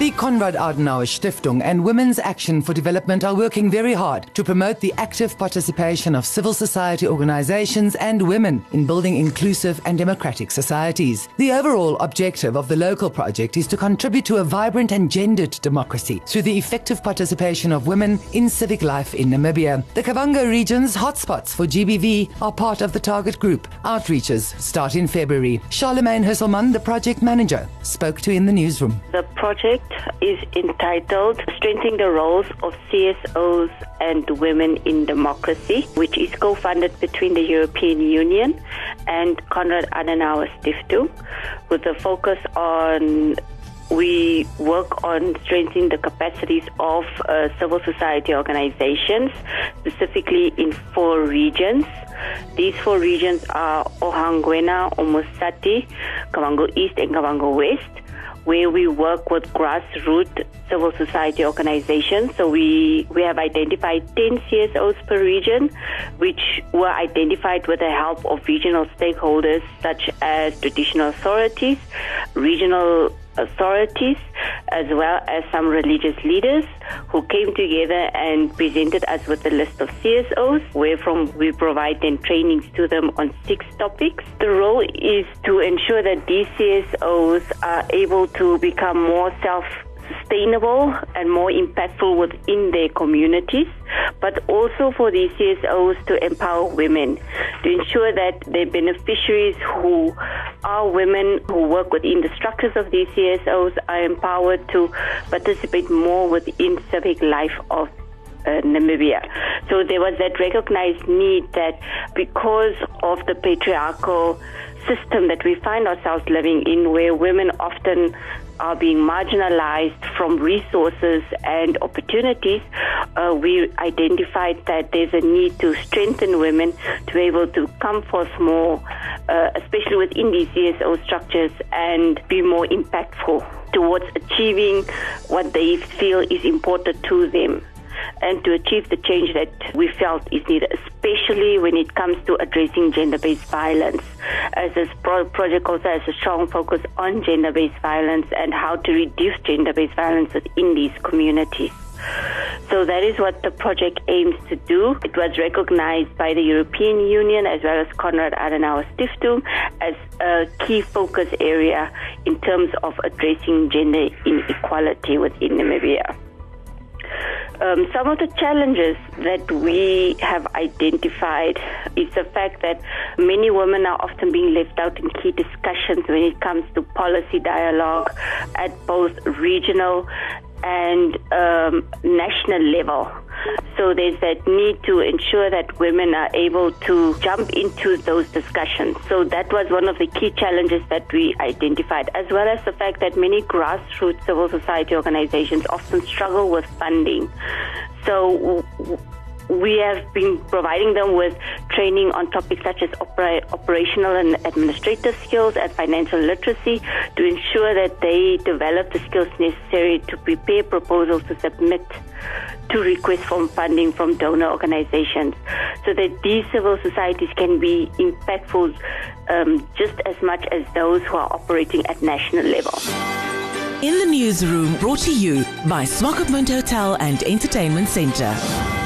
The Konrad Adenauer Stiftung and Women's Action for Development are working very hard to promote the active participation of civil society organizations and women in building inclusive and democratic societies. The overall objective of the local project is to contribute to a vibrant and gendered democracy through the effective participation of women in civic life in Namibia. The Kavango region's hotspots for GBV are part of the target group. Outreaches start in February. Charlemagne Husselman, the project manager, spoke to in the newsroom. The project is entitled Strengthening the Roles of CSOs and Women in Democracy, which is co funded between the European Union and Konrad Adenauer Stiftung, with a focus on we work on strengthening the capacities of uh, civil society organizations, specifically in four regions. These four regions are Ohangwena, Omusati, Kavango East, and Kavango West where we work with grassroots civil society organizations. So we, we have identified 10 CSOs per region, which were identified with the help of regional stakeholders such as traditional authorities, regional authorities, as well as some religious leaders who came together and presented us with a list of CSOs, where from we provide then trainings to them on six topics. The role is to ensure that these CSOs are able to become more self sustainable and more impactful within their communities, but also for these CSOs to empower women, to ensure that their beneficiaries who are women who work within the structures of these CSOs are empowered to participate more within civic life of uh, Namibia. So there was that recognized need that because of the patriarchal system that we find ourselves living in, where women often are being marginalized from resources and opportunities, uh, we identified that there's a need to strengthen women to be able to come forth more, uh, especially within these CSO structures, and be more impactful towards achieving what they feel is important to them and to achieve the change that we felt is needed, especially when it comes to addressing gender-based violence. As this pro- project also has a strong focus on gender-based violence and how to reduce gender-based violence within these communities. So that is what the project aims to do. It was recognized by the European Union as well as Konrad Adenauer Stiftung as a key focus area in terms of addressing gender inequality within Namibia. Um, some of the challenges that we have identified is the fact that many women are often being left out in key discussions when it comes to policy dialogue at both regional and um, national level. So there's that need to ensure that women are able to jump into those discussions. So that was one of the key challenges that we identified, as well as the fact that many grassroots civil society organizations often struggle with funding. So we have been providing them with training on topics such as opera- operational and administrative skills and financial literacy to ensure that they develop the skills necessary to prepare proposals to submit to request for funding from donor organizations so that these civil societies can be impactful um, just as much as those who are operating at national level. In the newsroom, brought to you by Swakopmund Hotel and Entertainment Centre.